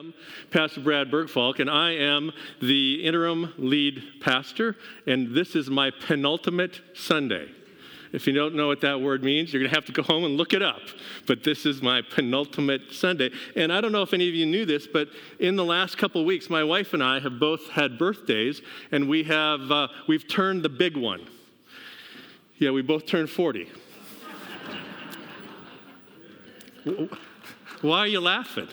am Pastor Brad Bergfalk, and I am the interim lead pastor, and this is my penultimate Sunday. If you don't know what that word means, you're going to have to go home and look it up. But this is my penultimate Sunday. And I don't know if any of you knew this, but in the last couple weeks, my wife and I have both had birthdays, and we have, uh, we've turned the big one. Yeah, we both turned 40. Why are you laughing?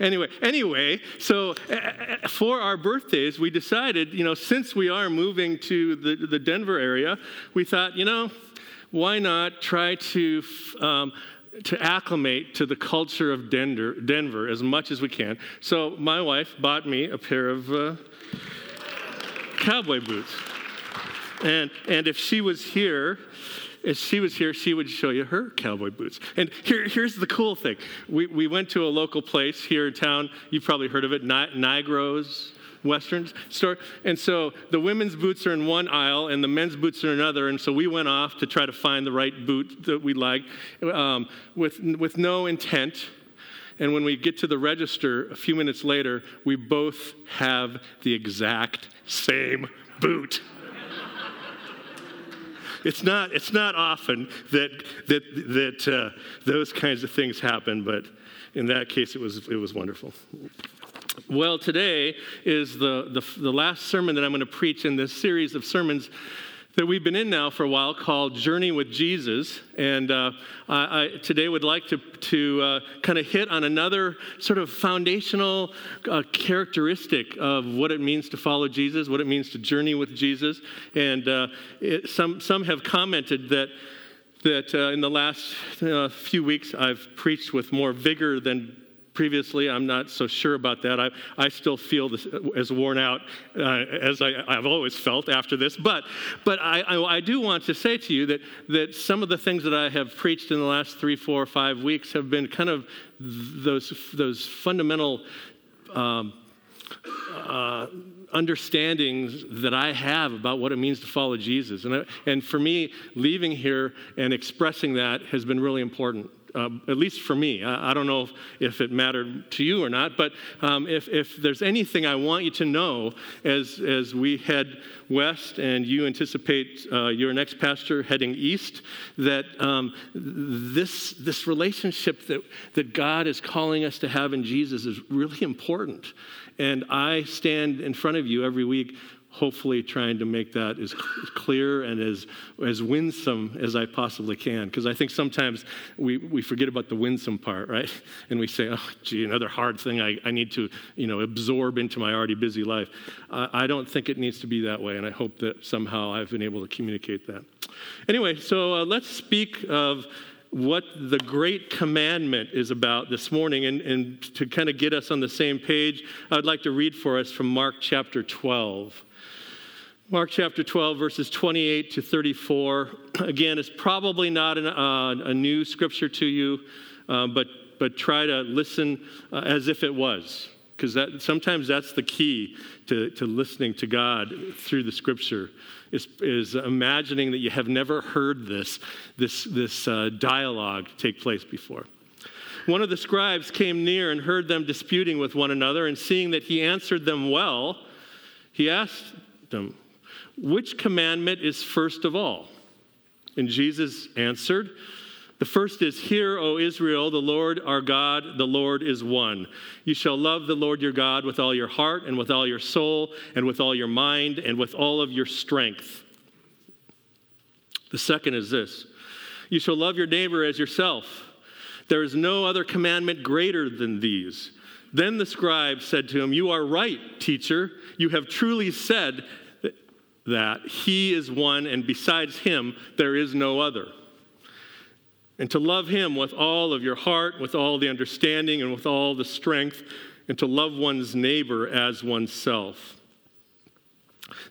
Anyway, anyway, so uh, for our birthdays, we decided, you know, since we are moving to the, the Denver area, we thought, you know, why not try to um, to acclimate to the culture of Denver, Denver as much as we can. So my wife bought me a pair of uh, cowboy boots. And, and if she was here, if she was here, she would show you her cowboy boots. And here, here's the cool thing we, we went to a local place here in town. You've probably heard of it, Ni- Nigro's Western store. And so the women's boots are in one aisle and the men's boots are in another. And so we went off to try to find the right boot that we liked um, with, with no intent. And when we get to the register a few minutes later, we both have the exact same boot it's not, it's not often that, that, that uh, those kinds of things happen, but in that case, it was, it was wonderful. Well, today is the, the, the last sermon that I'm going to preach in this series of sermons that we've been in now for a while called Journey with Jesus. And uh, I, I, today would like to, to uh, kind of hit on another sort of foundational uh, characteristic of what it means to follow Jesus, what it means to journey with Jesus. And uh, it, some, some have commented that. That uh, in the last uh, few weeks I've preached with more vigor than previously. I'm not so sure about that. I, I still feel this, as worn out uh, as I, have always felt after this. But, but I, I, I, do want to say to you that, that some of the things that I have preached in the last three, four, five weeks have been kind of those, those fundamental. Um, uh, understandings that I have about what it means to follow Jesus. And, and for me, leaving here and expressing that has been really important uh, at least for me. I, I, don't know if, if it mattered to you or not, but um, if, if there's anything I want you to know as, as we head west and you anticipate uh, your next pastor heading east, that um, this, this relationship that, that God is calling us to have in Jesus is really important. And I stand in front of you every week hopefully trying to make that as clear and as, as winsome as I possibly can. Because I think sometimes we, we forget about the winsome part, right? And we say, oh, gee, another hard thing I, I need to, you know, absorb into my already busy life. Uh, I don't think it needs to be that way, and I hope that somehow I've been able to communicate that. Anyway, so uh, let's speak of what the great commandment is about this morning. And, and to kind of get us on the same page, I'd like to read for us from Mark chapter 12. Mark chapter 12, verses 28 to 34. Again, it's probably not an, uh, a new scripture to you, uh, but, but try to listen uh, as if it was, because that, sometimes that's the key to, to listening to God through the scripture, is, is imagining that you have never heard this, this, this uh, dialogue take place before. One of the scribes came near and heard them disputing with one another, and seeing that he answered them well, he asked them, which commandment is first of all? And Jesus answered, The first is, Hear, O Israel, the Lord our God, the Lord is one. You shall love the Lord your God with all your heart, and with all your soul, and with all your mind, and with all of your strength. The second is this You shall love your neighbor as yourself. There is no other commandment greater than these. Then the scribe said to him, You are right, teacher. You have truly said, that He is one, and besides Him, there is no other. And to love Him with all of your heart, with all the understanding, and with all the strength, and to love one's neighbor as oneself.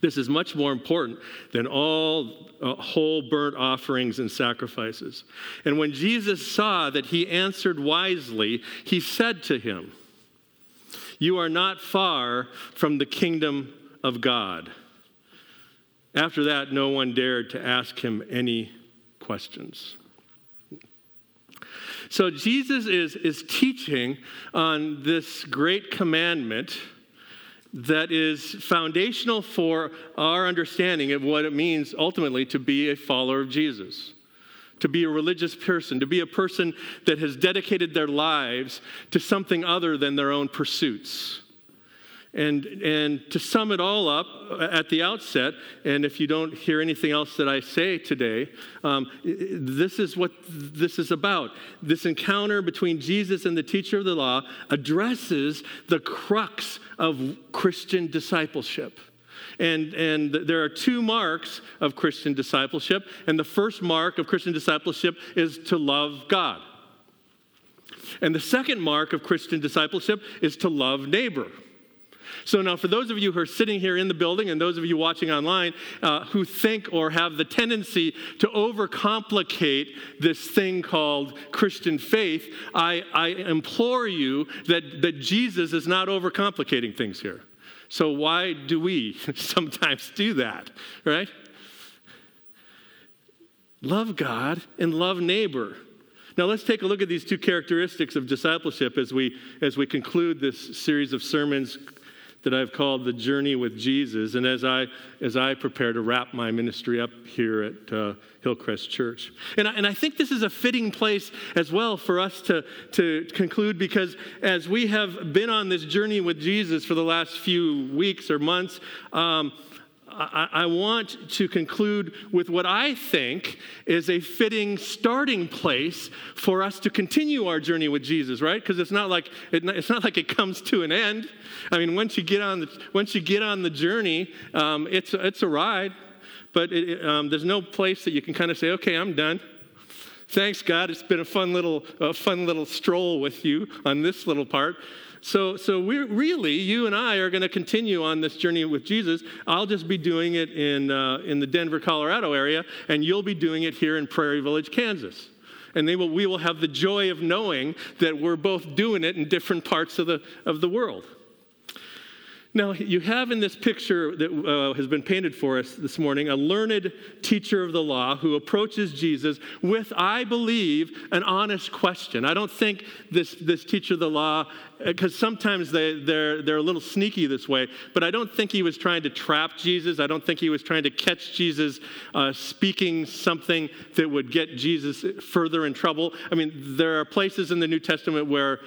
This is much more important than all uh, whole burnt offerings and sacrifices. And when Jesus saw that he answered wisely, he said to him, You are not far from the kingdom of God. After that, no one dared to ask him any questions. So Jesus is, is teaching on this great commandment that is foundational for our understanding of what it means ultimately to be a follower of Jesus, to be a religious person, to be a person that has dedicated their lives to something other than their own pursuits. And, and to sum it all up at the outset, and if you don't hear anything else that I say today, um, this is what this is about. This encounter between Jesus and the teacher of the law addresses the crux of Christian discipleship. And, and there are two marks of Christian discipleship. And the first mark of Christian discipleship is to love God. And the second mark of Christian discipleship is to love neighbor. So, now for those of you who are sitting here in the building and those of you watching online uh, who think or have the tendency to overcomplicate this thing called Christian faith, I, I implore you that, that Jesus is not overcomplicating things here. So, why do we sometimes do that, right? Love God and love neighbor. Now let's take a look at these two characteristics of discipleship as we as we conclude this series of sermons that I've called the journey with Jesus, and as I as I prepare to wrap my ministry up here at uh, Hillcrest Church, and I, and I think this is a fitting place as well for us to to conclude because as we have been on this journey with Jesus for the last few weeks or months. Um, I, I, want to conclude with what I think is a fitting starting place for us to continue our journey with Jesus, right? Because it's not like it, it's not like it comes to an end. I mean, once you get on the once you get on the journey, um, it's it's a ride, but it, um, there's no place that you can kind of say, okay, I'm done. Thanks, God. It's been a fun little a fun little stroll with you on this little part. So, so we're really, you and I are going to continue on this journey with Jesus. I'll just be doing it in, uh, in the Denver, Colorado area, and you'll be doing it here in Prairie Village, Kansas. And will, we will have the joy of knowing that we're both doing it in different parts of the, of the world. Now, you have in this picture that uh, has been painted for us this morning a learned teacher of the law who approaches Jesus with, I believe, an honest question. I don't think this, this teacher of the law, because uh, sometimes they, they're, they're a little sneaky this way, but I don't think he was trying to trap Jesus. I don't think he was trying to catch Jesus uh, speaking something that would get Jesus further in trouble. I mean, there are places in the New Testament where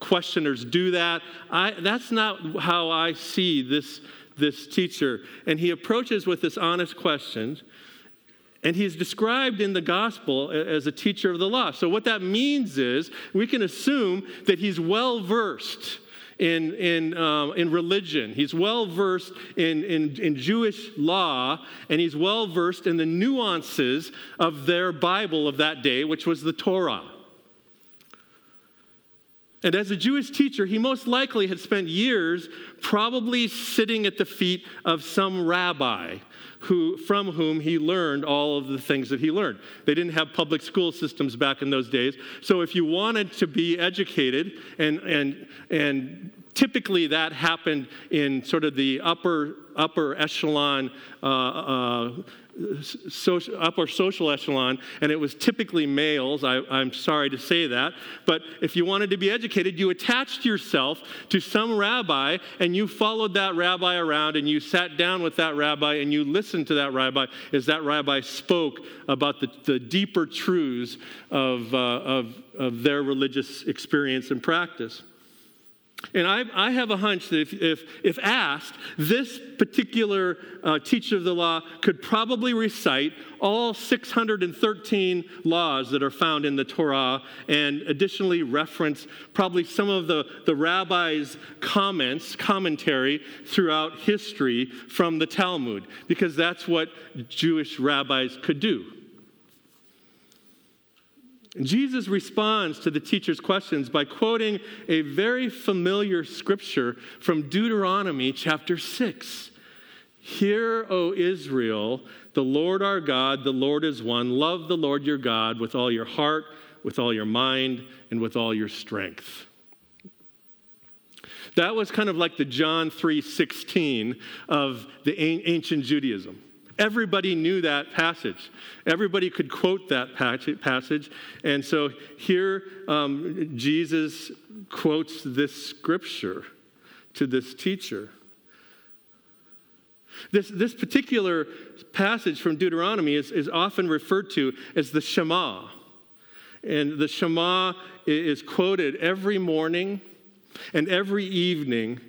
questioners do that. I, that's not how I see this, this teacher. And he approaches with this honest question. And he's described in the gospel as a teacher of the law. So, what that means is we can assume that he's well versed in, in, um, in religion. He's well versed in, in, in Jewish law, and he's well versed in the nuances of their Bible of that day, which was the Torah. And as a Jewish teacher, he most likely had spent years probably sitting at the feet of some rabbi who, from whom he learned all of the things that he learned. They didn't have public school systems back in those days. So if you wanted to be educated, and, and, and typically that happened in sort of the upper, upper echelon uh, uh, upper social echelon, and it was typically males. I, I'm sorry to say that. But if you wanted to be educated, you attached yourself to some rabbi and you followed that rabbi around and you sat down with that rabbi and you listened to that rabbi as that rabbi spoke about the, the deeper truths of, uh, of, of their religious experience and practice. And I, I, have a hunch that if, if, if asked, this particular uh, teacher of the law could probably recite all 613 laws that are found in the Torah and additionally reference probably some of the, the rabbi's comments, commentary throughout history from the Talmud, because that's what Jewish rabbis could do. Jesus responds to the teacher's questions by quoting a very familiar scripture from Deuteronomy chapter 6. Hear, O Israel, the Lord our God, the Lord is one. Love the Lord your God with all your heart, with all your mind, and with all your strength. That was kind of like the John 3:16 of the ancient Judaism. Everybody knew that passage. Everybody could quote that passage. And so here um, Jesus quotes this scripture to this teacher. This, this particular passage from Deuteronomy is, is often referred to as the Shema. And the Shema is quoted every morning and every evening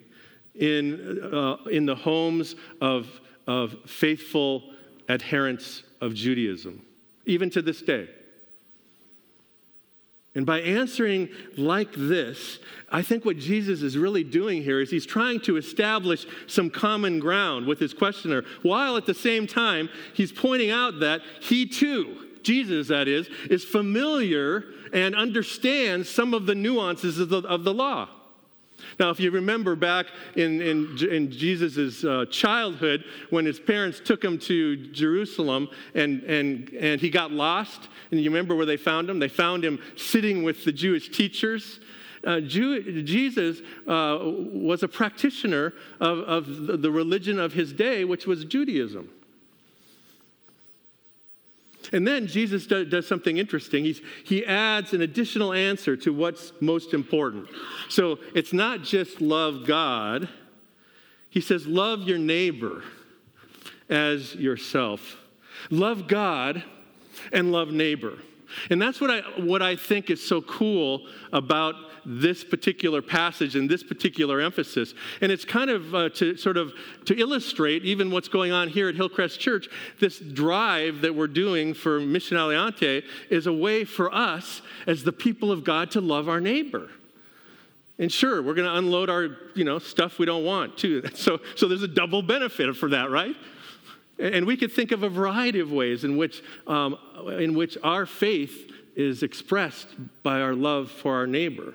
in, uh, in the homes of, of faithful adherents of Judaism, even to this day. And by answering like this, I think what Jesus is really doing here is he's trying to establish some common ground with his questioner, while at the same time, he's pointing out that he too, Jesus that is, is familiar and understands some of the nuances of the, of the law. Now, if you remember back in, in, in Jesus' uh, childhood, when his parents took him to Jerusalem and, and, and he got lost, and you remember where they found him? They found him sitting with the Jewish teachers. Uh, Jew, Jesus uh, was a practitioner of, of the religion of his day, which was Judaism. And then Jesus does, does something interesting. He's, he adds an additional answer to what's most important. So it's not just love God, he says, love your neighbor as yourself. Love God and love neighbor. And that's what I, what I think is so cool about this particular passage and this particular emphasis. And it's kind of uh, to sort of to illustrate even what's going on here at Hillcrest Church. This drive that we're doing for Mission Adelante is a way for us as the people of God to love our neighbor. And sure, we're going to unload our, you know, stuff we don't want too. So, so there's a double benefit for that, right? And we could think of a variety of ways in which, um, in which our faith is expressed by our love for our neighbor.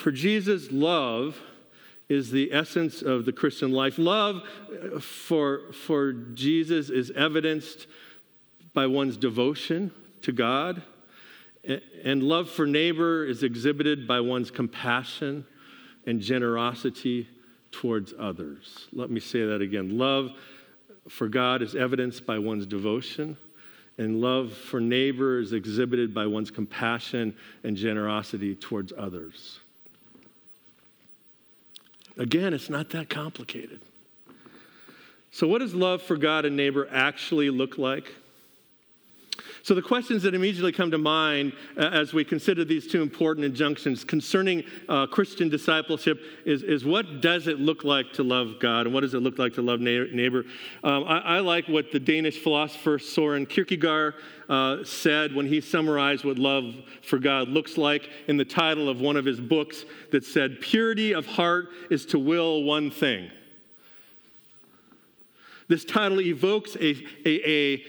For Jesus, love is the essence of the Christian life. Love uh, for, for Jesus is evidenced by one's devotion to God, and love for neighbor is exhibited by one's compassion and generosity towards others. Let me say that again. Love for God is evidenced by one's devotion, and love for neighbor is exhibited by one's compassion and generosity towards others. Again, it's not that complicated. So, what does love for God and neighbor actually look like? So, the questions that immediately come to mind uh, as we consider these two important injunctions concerning uh, Christian discipleship is, is what does it look like to love God and what does it look like to love neighbor? Um, I, I, like what the Danish philosopher Soren Kierkegaard uh, said when he summarized what love for God looks like in the title of one of his books that said, Purity of heart is to will one thing. This title evokes a, a,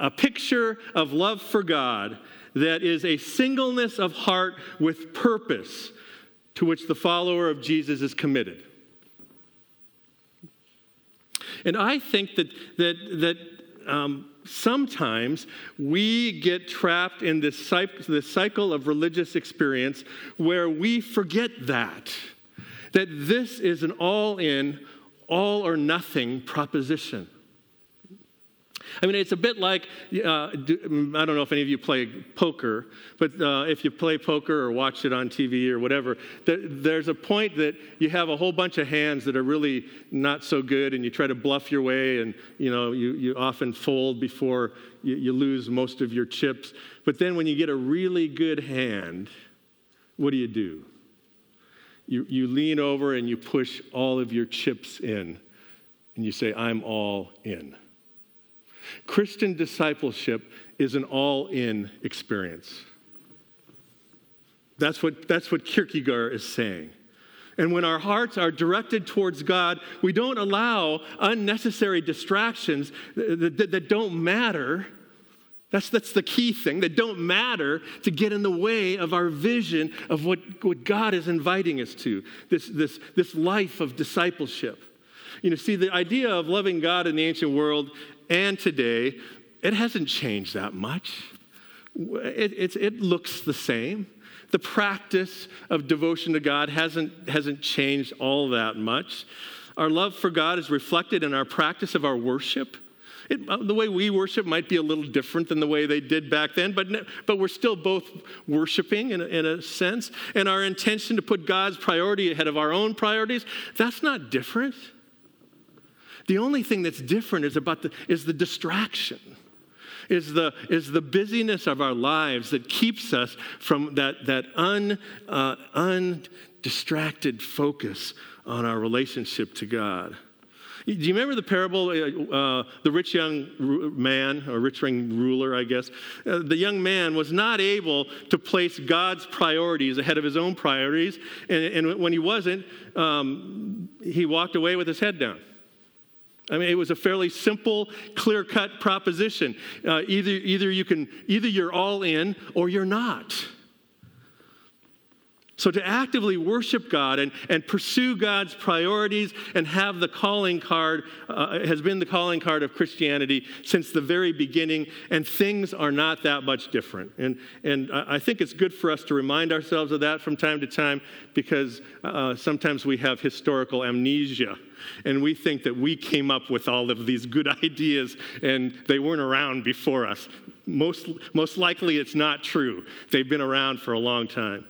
a, picture of love for God that is a singleness of heart with purpose to which the follower of Jesus is committed. And I think that, that, that um, sometimes we get trapped in this, this cycle of religious experience where we forget that, that this is an all in, all or nothing proposition. I mean, it's a bit like uh, do, I don't know if any of you play poker, but uh, if you play poker or watch it on TV or whatever, there's a point that you have a whole bunch of hands that are really not so good, and you try to bluff your way, and you know you, you often fold before you, you lose most of your chips. But then when you get a really good hand, what do you do? You, you lean over and you push all of your chips in, and you say, I'm all in. Christian discipleship is an all in experience. That's what, that's what Kierkegaard is saying. And when our hearts are directed towards God, we don't allow unnecessary distractions that, that, that, don't matter. That's, that's the key thing, that don't matter to get in the way of our vision of what, what God is inviting us to this, this, this life of discipleship. You know, see, the idea of loving God in the ancient world and today, it hasn't changed that much. It, it, looks the same. The practice of devotion to God hasn't, hasn't changed all that much. our love for God is reflected in our practice of our worship. It, uh, the way we worship might be a little different than the way they did back then, but, but we're still both worshiping in a, in a sense. And our intention to put God's priority ahead of our own priorities, that's not different. The only thing that's different is about the, is the distraction is the, is the busyness of our lives that keeps us from that, that un, uh, undistracted focus on our relationship to God. Do you remember the parable, uh, uh, the rich young man, or rich young ruler, I guess? Uh, the young man was not able to place God's priorities ahead of his own priorities, and, and when he wasn't, um, he walked away with his head down. I mean, it was a fairly simple, clear-cut proposition. Uh, either, either you can, either you're all in or you're not. So, to actively worship God and, and pursue God's priorities and have the calling card uh, has been the calling card of Christianity since the very beginning, and things are not that much different. And, and I think it's good for us to remind ourselves of that from time to time because uh, sometimes we have historical amnesia and we think that we came up with all of these good ideas and they weren't around before us. Most, most likely, it's not true. They've been around for a long time.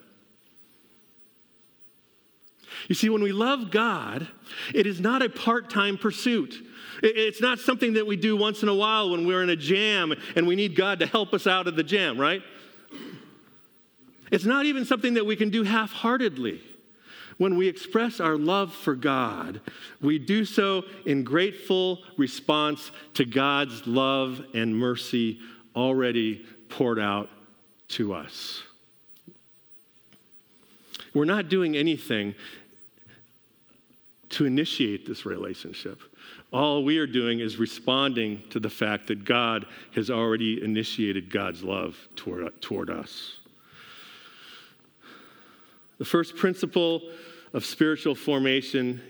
You see, when we love God, it is not a part time pursuit. It's not something that we do once in a while when we're in a jam and we need God to help us out of the jam, right? It's not even something that we can do half heartedly. When we express our love for God, we do so in grateful response to God's love and mercy already poured out to us. We're not doing anything to initiate this relationship. All we are doing is responding to the fact that God has already initiated God's love toward, toward us. The first principle of spiritual formation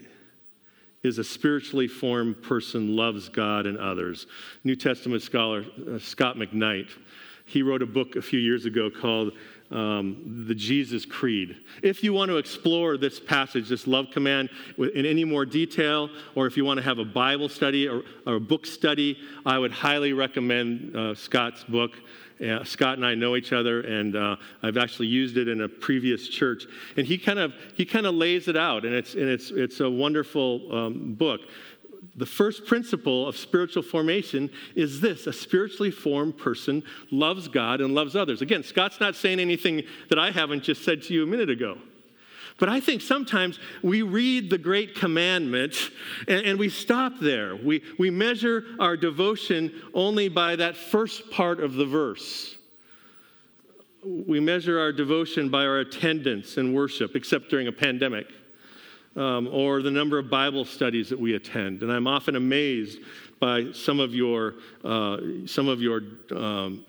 is a spiritually formed person loves God and others. New Testament scholar uh, Scot McKnight, he wrote a book a few years ago called um, the Jesus Creed. If you want to explore this passage, this love command, in any more detail, or if you want to have a Bible study or, or a book study, I would highly recommend uh, Scot's book. Uh, Scot and I know each other, and uh, I've actually used it in a previous church. And he kind of he kind of lays it out, and it's and it's it's a wonderful um, book the first principle of spiritual formation is this a spiritually formed person loves God and loves others. Again, Scot's not saying anything that I haven't just said to you a minute ago. But I think sometimes we read the great commandment and, and, we stop there. We, we measure our devotion only by that first part of the verse. We measure our devotion by our attendance and worship, except during a pandemic um, or the number of Bible studies that we attend. And I'm often amazed by some of your, uh, some of your um,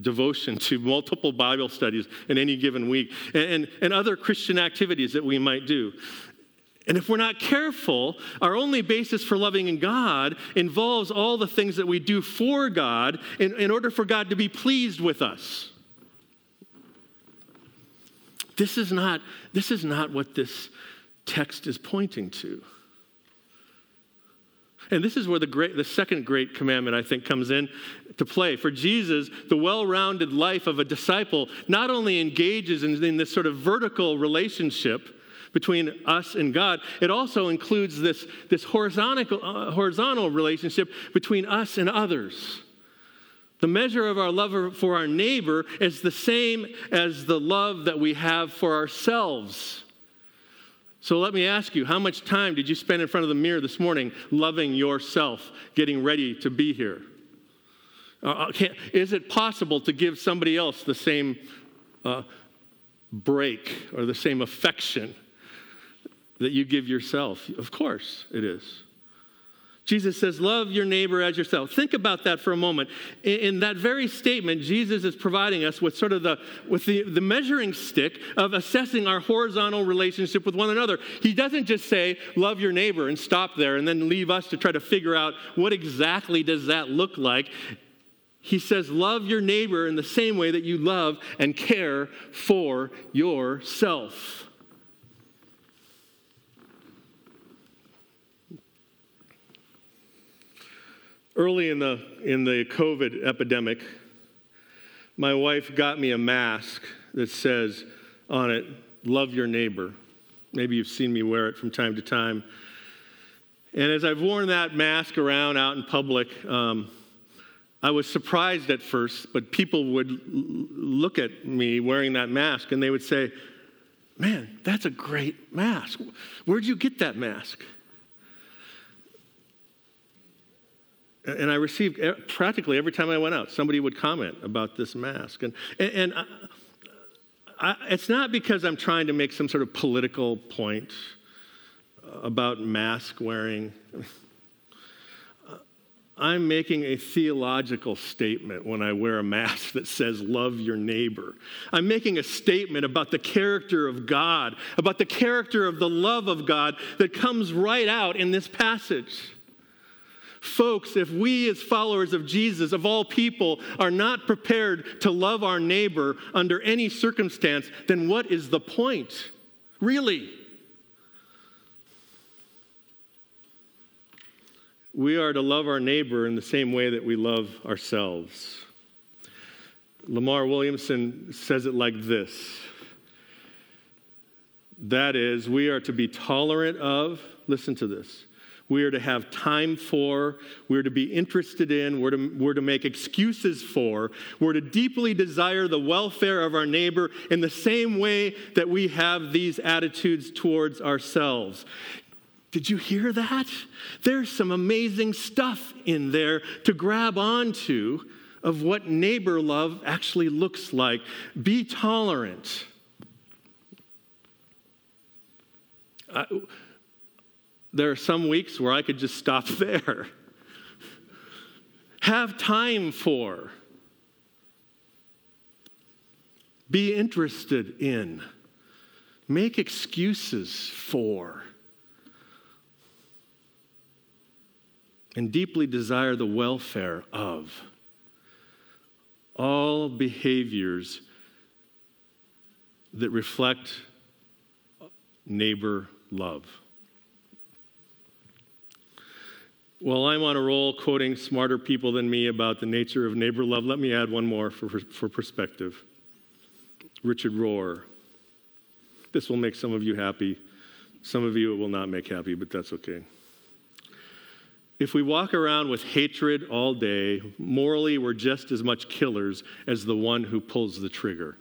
devotion to multiple Bible studies in any given week and, and, and other Christian activities that we might do. And if we're not careful, our only basis for loving in God involves all the things that we do for God in, in order for God to be pleased with us. This is not, this is not what this text is pointing to. And this is where the, great, the second great commandment, I think, comes in to play. For Jesus, the well rounded life of a disciple not only engages in, in, this sort of vertical relationship between us and God, it also includes this, this horizontal, uh, horizontal relationship between us and others. The measure of our love for our neighbor is the same as the love that we have for ourselves. So let me ask you, how much time did you spend in front of the mirror this morning loving yourself, getting ready to be here? Uh, uh is it possible to give somebody else the same uh, break or the same affection that you give yourself? Of course it is. Jesus says, Love your neighbor as yourself. Think about that for a moment. In, in, that very statement, Jesus is providing us with sort of the, with the, the measuring stick of assessing our horizontal relationship with one another. He doesn't just say, Love your neighbor and stop there and then leave us to try to figure out what exactly does that look like. He says, Love your neighbor in the same way that you love and care for yourself. Early in the, in the COVID epidemic, my wife got me a mask that says on it, Love your neighbor. Maybe you've seen me wear it from time to time. And as I've worn that mask around out in public, um, I was surprised at first, but people would l- look at me wearing that mask and they would say, Man, that's a great mask. Where'd you get that mask? And I received practically every time I went out, somebody would comment about this mask. And, and, I, I, it's not because I'm trying to make some sort of political point uh, about mask wearing. I'm making a theological statement when I wear a mask that says, Love your neighbor. I'm making a statement about the character of God, about the character of the love of God that comes right out in this passage. Folks, if we as followers of Jesus, of all people, are not prepared to love our neighbor under any circumstance, then what is the point? Really? We are to love our neighbor in the same way that we love ourselves. Lamar Williamson says it like this that is, we are to be tolerant of, listen to this, we are to have time for, we're to be interested in, we're to, we're to make excuses for, we're to deeply desire the welfare of our neighbor in the same way that we have these attitudes towards ourselves. Did you hear that? There's some amazing stuff in there to grab onto of what neighbor love actually looks like. Be tolerant. I, there are some weeks where I could just stop there. Have time for. Be interested in. Make excuses for. And deeply desire the welfare of. All behaviors that reflect neighbor love. Well, I'm on a roll quoting smarter people than me about the nature of neighbor love. Let me add one more for, for perspective. Richard Rohr. This will make some of you happy. Some of you it will not make happy, but that's okay. If we walk around with hatred all day, morally we're just as much killers as the one who pulls the trigger.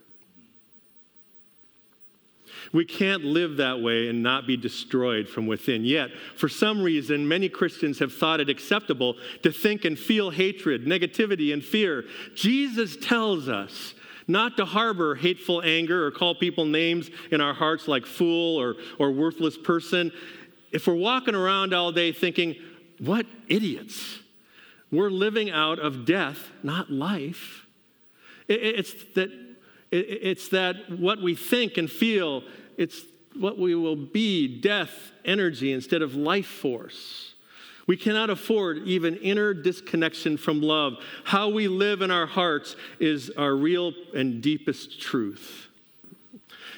We can't live that way and not be destroyed from within. Yet, for some reason, many Christians have thought it acceptable to think and feel hatred, negativity, and fear. Jesus tells us not to harbor hateful anger or call people names in our hearts like fool or, or worthless person. If we're walking around all day thinking, what idiots, we're living out of death, not life. It's that it's that what we think and feel, it's what we will be death, energy, instead of life force. We cannot afford even inner disconnection from love. How we live in our hearts is our real and deepest truth.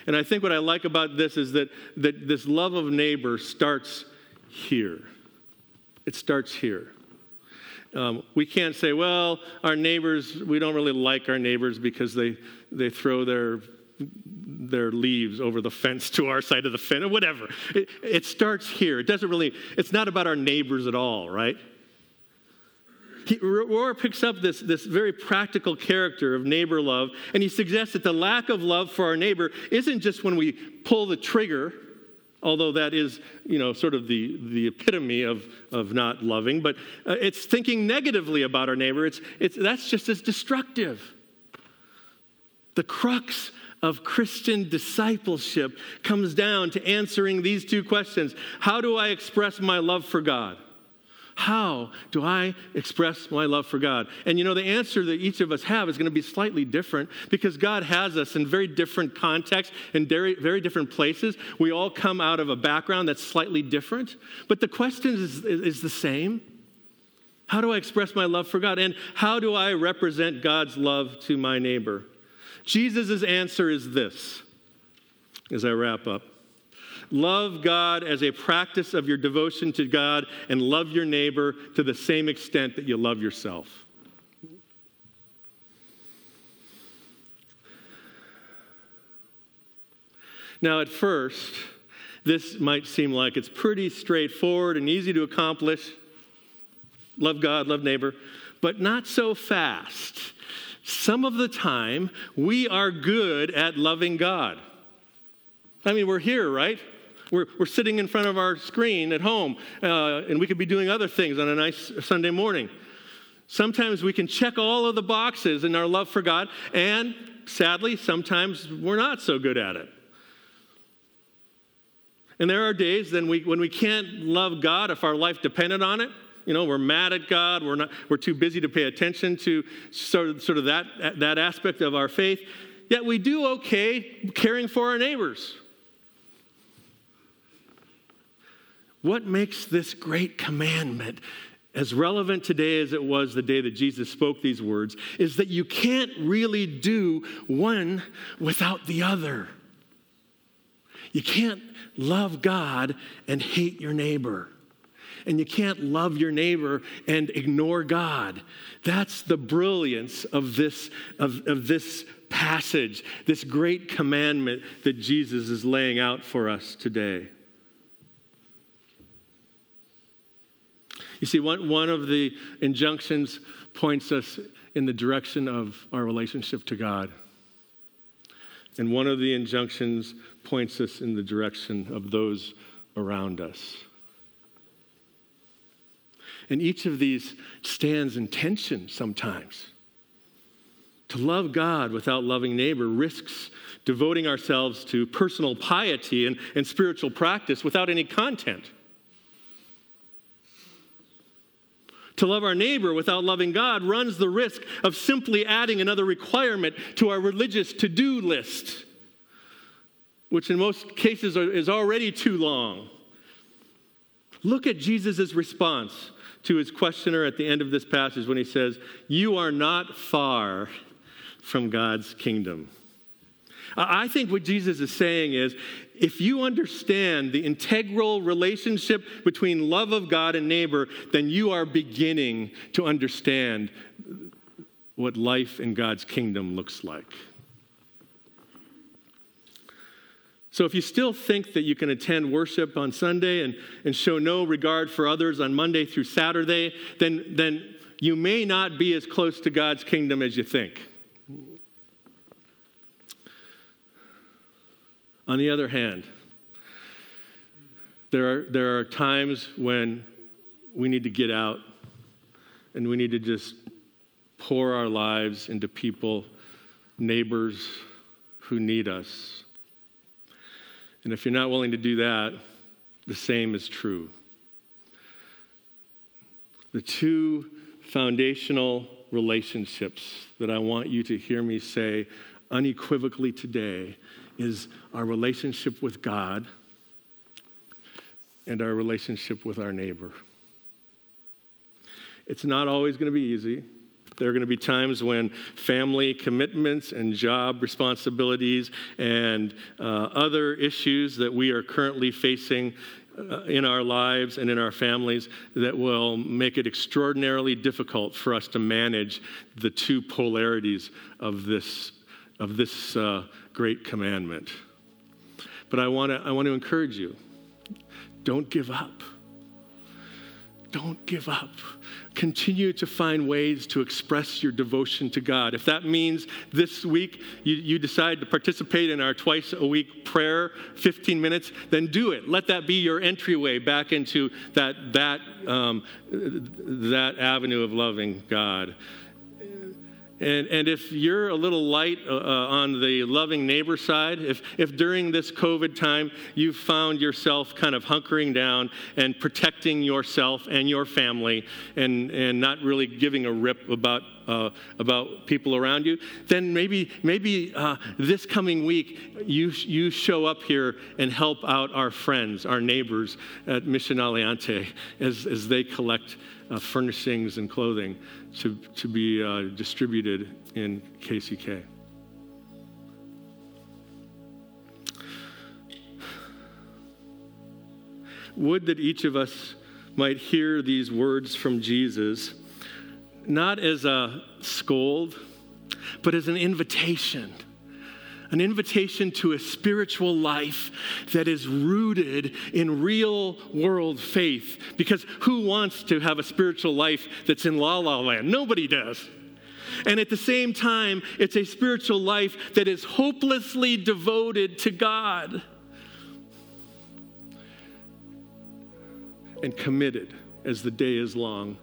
And I think what I like about this is that, that this love of neighbor starts here. It starts here. Um, we can't say, well, our neighbors, we don't really like our neighbors because they, they throw their, their leaves over the fence to our side of the fence, or whatever. It, it starts here. It doesn't really, it's not about our neighbors at all, right? He, picks up this, this very practical character of neighbor love, and he suggests that the lack of love for our neighbor isn't just when we pull the trigger although that is, you know, sort of the, the epitome of, of not loving, but uh, it's thinking negatively about our neighbor. It's, it's, that's just as destructive. The crux of Christian discipleship comes down to answering these two questions How do I express my love for God? How do I express my love for God? And you know, the answer that each of us have is going to be slightly different because God has us in very different contexts and very, very different places. We all come out of a background that's slightly different, but the question is, is the same. How do I express my love for God? And how do I represent God's love to my neighbor? Jesus' answer is this as I wrap up love God as a practice of your devotion to God and love your neighbor to the same extent that you love yourself. Now, at first, this might seem like it's pretty straightforward and easy to accomplish. Love God, love neighbor, but not so fast. Some of the time, we are good at loving God. I mean, we're here, right? We're, we're sitting in front of our screen at home, uh, and we could be doing other things on a nice Sunday morning. Sometimes we can check all of the boxes in our love for God, and sadly, sometimes we're not so good at it. And there are days then we, when we can't love God if our life depended on it. You know, we're mad at God. We're, not, we're too busy to pay attention to sort of, sort of that, that aspect of our faith. Yet we do okay caring for our neighbors. What makes this great commandment as relevant today as it was the day that Jesus spoke these words is that you can't really do one without the other. You can't love God and hate your neighbor. And you can't love your neighbor and ignore God. That's the brilliance of this, of, of this passage, this great commandment that Jesus is laying out for us today. You see, one, one of the injunctions points us in the direction of our relationship to God. And one of the injunctions points us in the direction of those around us. And each of these stands in tension sometimes. To love God without loving neighbor risks devoting ourselves to personal piety and, and spiritual practice without any content. To love our neighbor without loving God runs the risk of simply adding another requirement to our religious to do list, which in most cases is already too long. Look at Jesus' response to his questioner at the end of this passage when he says, You are not far from God's kingdom. I think what Jesus is saying is if you understand the integral relationship between love of God and neighbor, then you are beginning to understand what life in God's kingdom looks like. So, if you still think that you can attend worship on Sunday and, and show no regard for others on Monday through Saturday, then, then you may not be as close to God's kingdom as you think. On the other hand, there are, there are times when we need to get out and we need to just pour our lives into people, neighbors who need us. And if you're not willing to do that, the same is true. The two foundational relationships that I want you to hear me say unequivocally today is our relationship with God and our relationship with our neighbor. It's not always going to be easy. There are going to be times when family commitments and job responsibilities and uh, other issues that we are currently facing uh, in our lives and in our families that will make it extraordinarily difficult for us to manage the two polarities of this, of this uh, great commandment. But I want to I want to encourage you. Don't give up. Don't give up. Continue to find ways to express your devotion to God. If that means this week you, you decide to participate in our twice a week prayer, 15 minutes, then do it. Let that be your entryway back into that, that, um, that avenue of loving God. And, and if you're a little light uh, uh, on the loving neighbor side, if, if during this COVID time you've found yourself kind of hunkering down and protecting yourself and your family and, and not really giving a rip about, uh, about people around you, then maybe, maybe uh, this coming week you, you show up here and help out our friends, our neighbors at Mission Adelante as, as they collect uh, furnishings and clothing to, to be uh, distributed in KCK. would that each of us might hear these words from Jesus not as a scold, but as an invitation. An invitation to a spiritual life that is rooted in real world faith. Because who wants to have a spiritual life that's in la la land? Nobody does. And at the same time, it's a spiritual life that is hopelessly devoted to God and committed as the day is long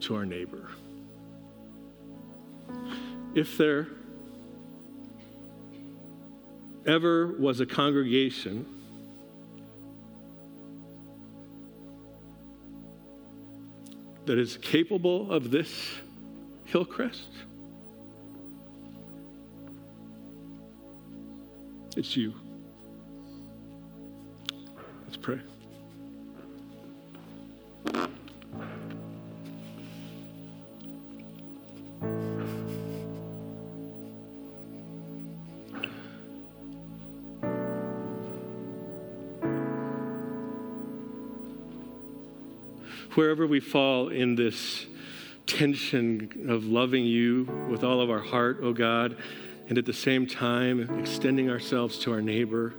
to our neighbor. If there ever was a congregation that is capable of this, Hillcrest, it's you. Wherever we fall in this tension of loving you with all of our heart, oh God, and at the same time extending ourselves to our neighbor,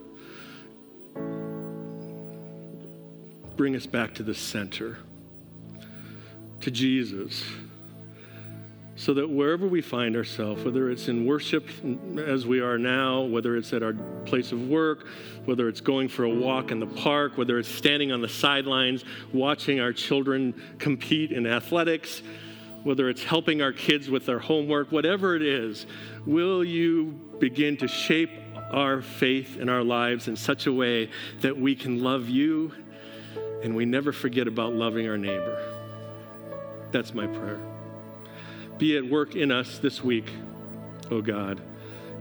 bring us back to the center, to Jesus so that wherever we find ourselves, whether it's in worship as we are now, whether it's at our place of work, whether it's going for a walk in the park, whether it's standing on the sidelines watching our children compete in athletics, whether it's helping our kids with their homework, whatever it is, will you begin to shape our faith in our lives in such a way that we can love you and we never forget about loving our neighbor? That's my prayer be at work in us this week, O oh God,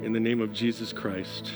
in the name of Jesus Christ.